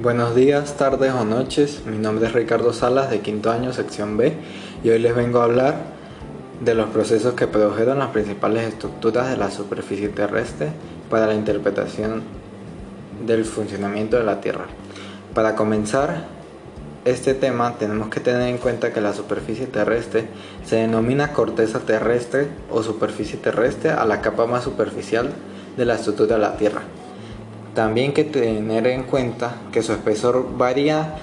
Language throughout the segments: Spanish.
Buenos días, tardes o noches. Mi nombre es Ricardo Salas de quinto año, sección B, y hoy les vengo a hablar de los procesos que produjeron las principales estructuras de la superficie terrestre para la interpretación del funcionamiento de la Tierra. Para comenzar este tema tenemos que tener en cuenta que la superficie terrestre se denomina corteza terrestre o superficie terrestre a la capa más superficial de la estructura de la Tierra. También que tener en cuenta que su espesor varía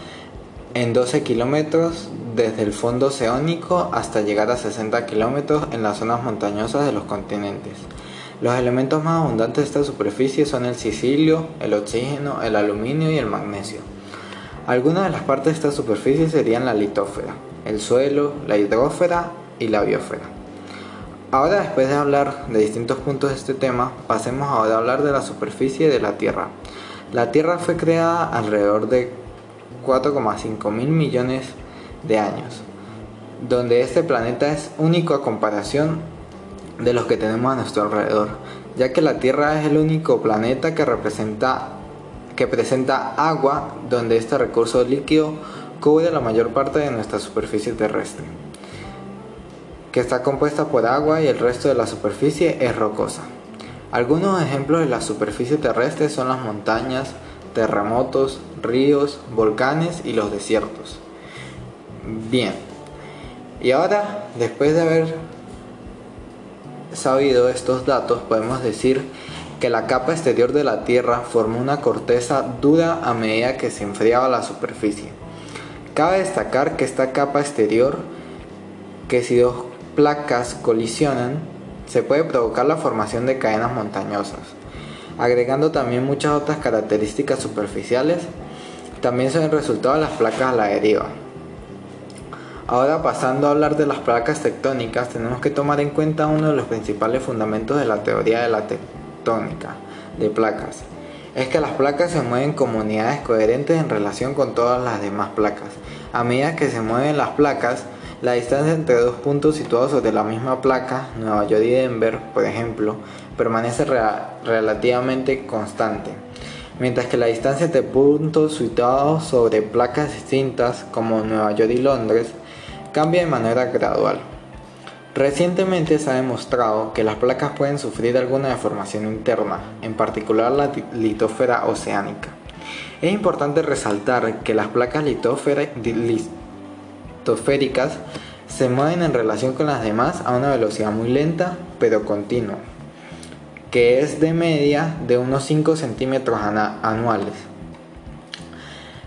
en 12 kilómetros desde el fondo oceánico hasta llegar a 60 kilómetros en las zonas montañosas de los continentes. Los elementos más abundantes de esta superficie son el silicio, el oxígeno, el aluminio y el magnesio. Algunas de las partes de esta superficie serían la litósfera, el suelo, la hidrósfera y la biosfera. Ahora después de hablar de distintos puntos de este tema, pasemos ahora a hablar de la superficie de la Tierra. La Tierra fue creada alrededor de 4,5 mil millones de años, donde este planeta es único a comparación de los que tenemos a nuestro alrededor, ya que la Tierra es el único planeta que que presenta agua, donde este recurso líquido cubre la mayor parte de nuestra superficie terrestre que está compuesta por agua y el resto de la superficie es rocosa. Algunos ejemplos de la superficie terrestre son las montañas, terremotos, ríos, volcanes y los desiertos. Bien, y ahora, después de haber sabido estos datos, podemos decir que la capa exterior de la Tierra formó una corteza dura a medida que se enfriaba la superficie. Cabe destacar que esta capa exterior, que si dos placas colisionan, se puede provocar la formación de cadenas montañosas, agregando también muchas otras características superficiales. También son el resultado de las placas a la deriva. Ahora pasando a hablar de las placas tectónicas, tenemos que tomar en cuenta uno de los principales fundamentos de la teoría de la tectónica de placas. Es que las placas se mueven como unidades coherentes en relación con todas las demás placas. A medida que se mueven las placas, la distancia entre dos puntos situados sobre la misma placa, Nueva York y Denver, por ejemplo, permanece relativamente constante, mientras que la distancia entre puntos situados sobre placas distintas, como Nueva York y Londres, cambia de manera gradual. Recientemente se ha demostrado que las placas pueden sufrir alguna deformación interna, en particular la litósfera oceánica. Es importante resaltar que las placas litósferas se mueven en relación con las demás a una velocidad muy lenta pero continua, que es de media de unos 5 centímetros anuales.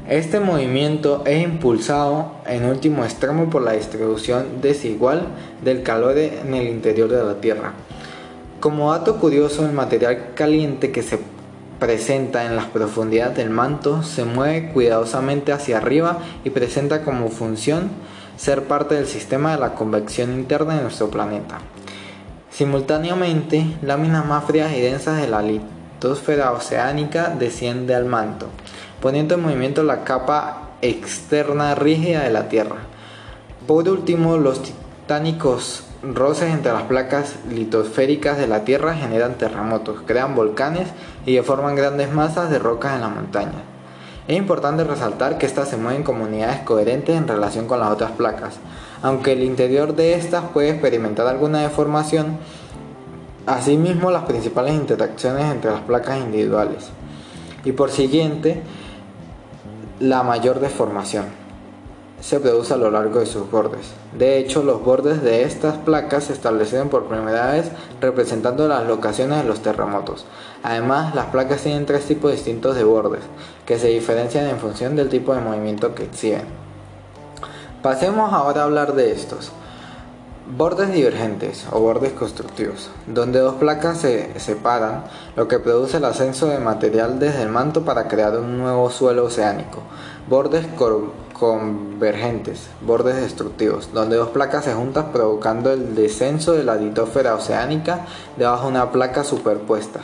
Este movimiento es impulsado en último extremo por la distribución desigual del calor en el interior de la Tierra. Como dato curioso, el material caliente que se presenta en las profundidades del manto se mueve cuidadosamente hacia arriba y presenta como función ser parte del sistema de la convección interna de nuestro planeta. Simultáneamente, láminas más frías y densas de la litosfera oceánica desciende al manto, poniendo en movimiento la capa externa rígida de la Tierra. Por último, los titánicos roces entre las placas litosféricas de la Tierra generan terremotos, crean volcanes y forman grandes masas de rocas en la montaña. Es importante resaltar que estas se mueven como unidades coherentes en relación con las otras placas, aunque el interior de estas puede experimentar alguna deformación, asimismo las principales interacciones entre las placas individuales. Y por siguiente la mayor deformación se produce a lo largo de sus bordes. De hecho, los bordes de estas placas se establecieron por primera vez representando las locaciones de los terremotos. Además, las placas tienen tres tipos distintos de bordes, que se diferencian en función del tipo de movimiento que exhiben. Pasemos ahora a hablar de estos. Bordes divergentes o bordes constructivos, donde dos placas se separan, lo que produce el ascenso de material desde el manto para crear un nuevo suelo oceánico. Bordes convergentes, bordes destructivos, donde dos placas se juntan provocando el descenso de la litósfera oceánica debajo de una placa superpuesta,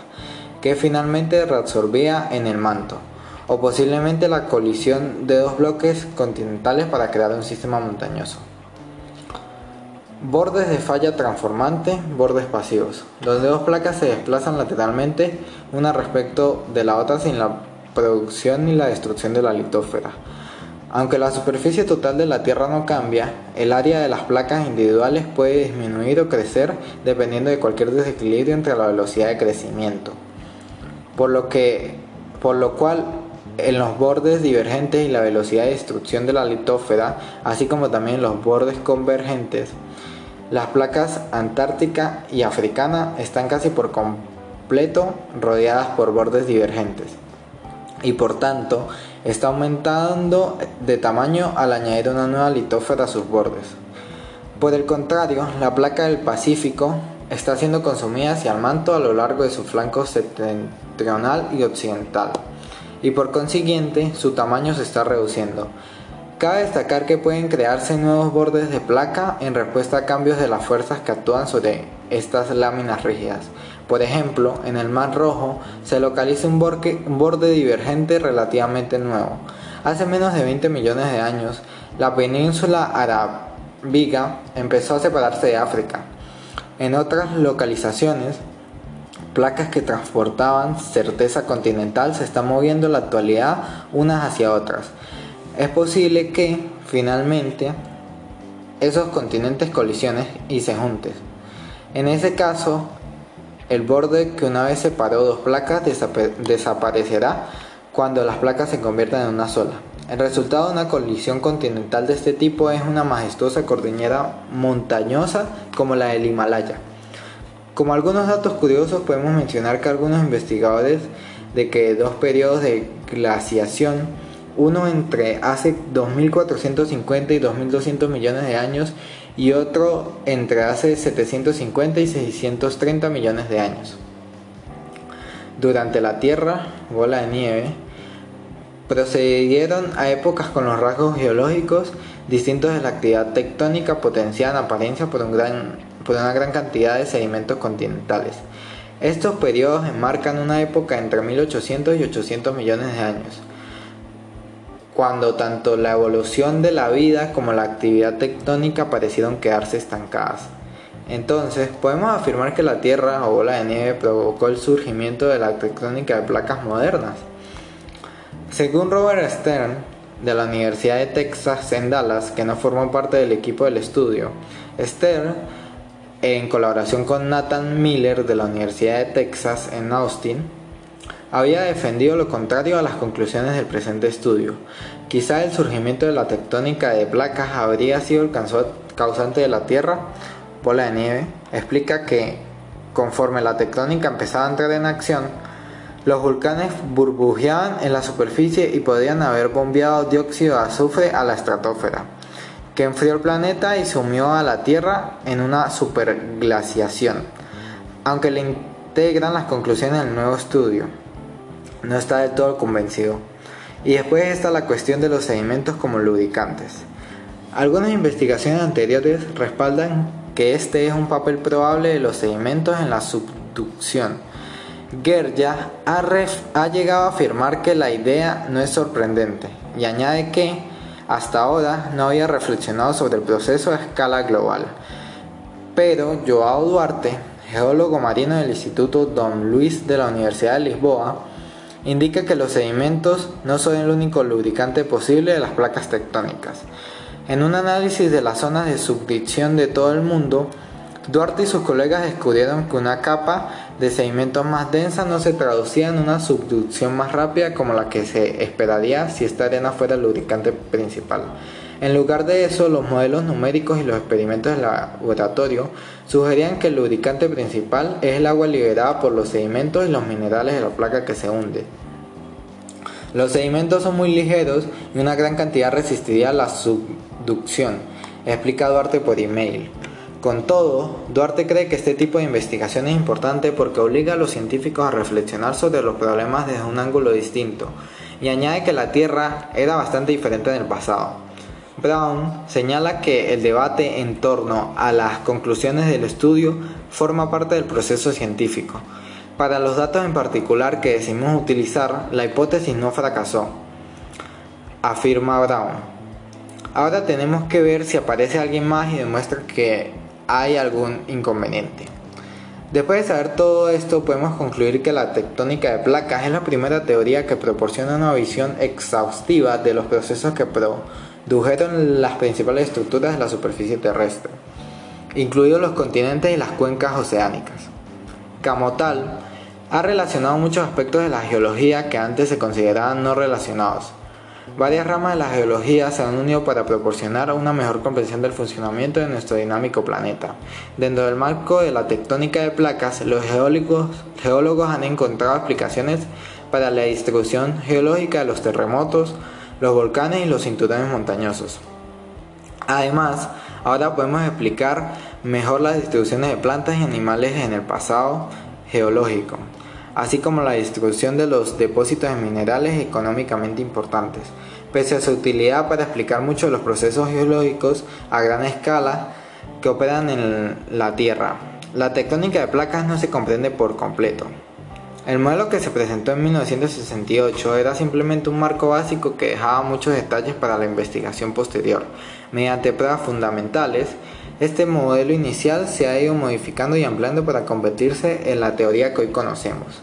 que finalmente reabsorbía en el manto, o posiblemente la colisión de dos bloques continentales para crear un sistema montañoso. Bordes de falla transformante, bordes pasivos, donde dos placas se desplazan lateralmente una respecto de la otra sin la producción y la destrucción de la litósfera. Aunque la superficie total de la Tierra no cambia, el área de las placas individuales puede disminuir o crecer dependiendo de cualquier desequilibrio entre la velocidad de crecimiento. Por lo, que, por lo cual, en los bordes divergentes y la velocidad de destrucción de la litósfera, así como también los bordes convergentes, las placas antártica y africana están casi por completo rodeadas por bordes divergentes y por tanto está aumentando de tamaño al añadir una nueva litósfera a sus bordes. Por el contrario, la placa del Pacífico está siendo consumida hacia el manto a lo largo de su flanco septentrional y occidental, y por consiguiente su tamaño se está reduciendo. Cabe destacar que pueden crearse nuevos bordes de placa en respuesta a cambios de las fuerzas que actúan sobre estas láminas rígidas, por ejemplo, en el Mar Rojo se localiza un borde, divergente relativamente nuevo. Hace menos de 20 millones de años, la península arábiga empezó a separarse de África. En otras localizaciones, placas que transportaban certeza continental se están moviendo en la actualidad unas hacia otras. Es posible que, finalmente, esos continentes colisionen y se junten. En ese caso, el borde que una vez separó dos placas desaparecerá cuando las placas se conviertan en una sola. El resultado de una colisión continental de este tipo es una majestuosa cordillera montañosa como la del Himalaya. Como algunos datos curiosos podemos mencionar que algunos investigadores de que dos periodos de glaciación, uno entre hace 2450 y 2200 millones de años y otro entre hace 750 y 630 millones de años. Durante la Tierra, bola de nieve, procedieron a épocas con los rasgos geológicos distintos de la actividad tectónica potenciada en apariencia por, un gran, por una gran cantidad de sedimentos continentales. Estos periodos enmarcan una época entre 1800 y 800 millones de años cuando tanto la evolución de la vida como la actividad tectónica parecieron quedarse estancadas. Entonces, podemos afirmar que la Tierra o bola de nieve provocó el surgimiento de la tectónica de placas modernas. Según Robert Stern, de la Universidad de Texas en Dallas, que no formó parte del equipo del estudio, Stern, en colaboración con Nathan Miller de la Universidad de Texas en Austin, había defendido lo contrario a las conclusiones del presente estudio. Quizá el surgimiento de la tectónica de placas habría sido el causante de la Tierra, bola de nieve, explica que conforme la tectónica empezaba a entrar en acción, los volcanes burbujeaban en la superficie y podían haber bombeado dióxido de azufre a la estratosfera, que enfrió el planeta y sumió a la Tierra en una superglaciación, aunque le integran las conclusiones del nuevo estudio no está del todo convencido. Y después está la cuestión de los sedimentos como lubricantes. Algunas investigaciones anteriores respaldan que este es un papel probable de los sedimentos en la subducción. Gerja ha, ha llegado a afirmar que la idea no es sorprendente y añade que hasta ahora no había reflexionado sobre el proceso a escala global. Pero Joao Duarte, geólogo marino del Instituto Don Luis de la Universidad de Lisboa, indica que los sedimentos no son el único lubricante posible de las placas tectónicas. En un análisis de las zonas de subducción de todo el mundo, Duarte y sus colegas descubrieron que una capa de sedimentos más densa no se traducía en una subducción más rápida como la que se esperaría si esta arena fuera el lubricante principal. En lugar de eso, los modelos numéricos y los experimentos de laboratorio sugerían que el lubricante principal es el agua liberada por los sedimentos y los minerales de la placa que se hunde. Los sedimentos son muy ligeros y una gran cantidad resistiría la subducción, explica Duarte por email. Con todo, Duarte cree que este tipo de investigación es importante porque obliga a los científicos a reflexionar sobre los problemas desde un ángulo distinto y añade que la Tierra era bastante diferente en el pasado. Brown señala que el debate en torno a las conclusiones del estudio forma parte del proceso científico. Para los datos en particular que decimos utilizar, la hipótesis no fracasó, afirma Brown. Ahora tenemos que ver si aparece alguien más y demuestra que hay algún inconveniente. Después de saber todo esto, podemos concluir que la tectónica de placas es la primera teoría que proporciona una visión exhaustiva de los procesos que produjeron las principales estructuras de la superficie terrestre, incluidos los continentes y las cuencas oceánicas. Como tal, ha relacionado muchos aspectos de la geología que antes se consideraban no relacionados, Varias ramas de la geología se han unido para proporcionar una mejor comprensión del funcionamiento de nuestro dinámico planeta. Dentro del marco de la tectónica de placas, los geólogos, geólogos han encontrado explicaciones para la distribución geológica de los terremotos, los volcanes y los cinturones montañosos. Además, ahora podemos explicar mejor las distribuciones de plantas y animales en el pasado geológico así como la distribución de los depósitos de minerales económicamente importantes, pese a su utilidad para explicar muchos de los procesos geológicos a gran escala que operan en la Tierra. La tectónica de placas no se comprende por completo. El modelo que se presentó en 1968 era simplemente un marco básico que dejaba muchos detalles para la investigación posterior. Mediante pruebas fundamentales, este modelo inicial se ha ido modificando y ampliando para convertirse en la teoría que hoy conocemos.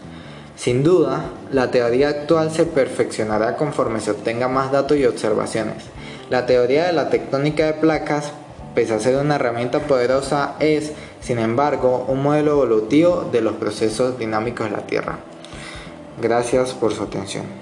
Sin duda, la teoría actual se perfeccionará conforme se obtenga más datos y observaciones. La teoría de la tectónica de placas, pese a ser una herramienta poderosa, es, sin embargo, un modelo evolutivo de los procesos dinámicos de la Tierra. Gracias por su atención.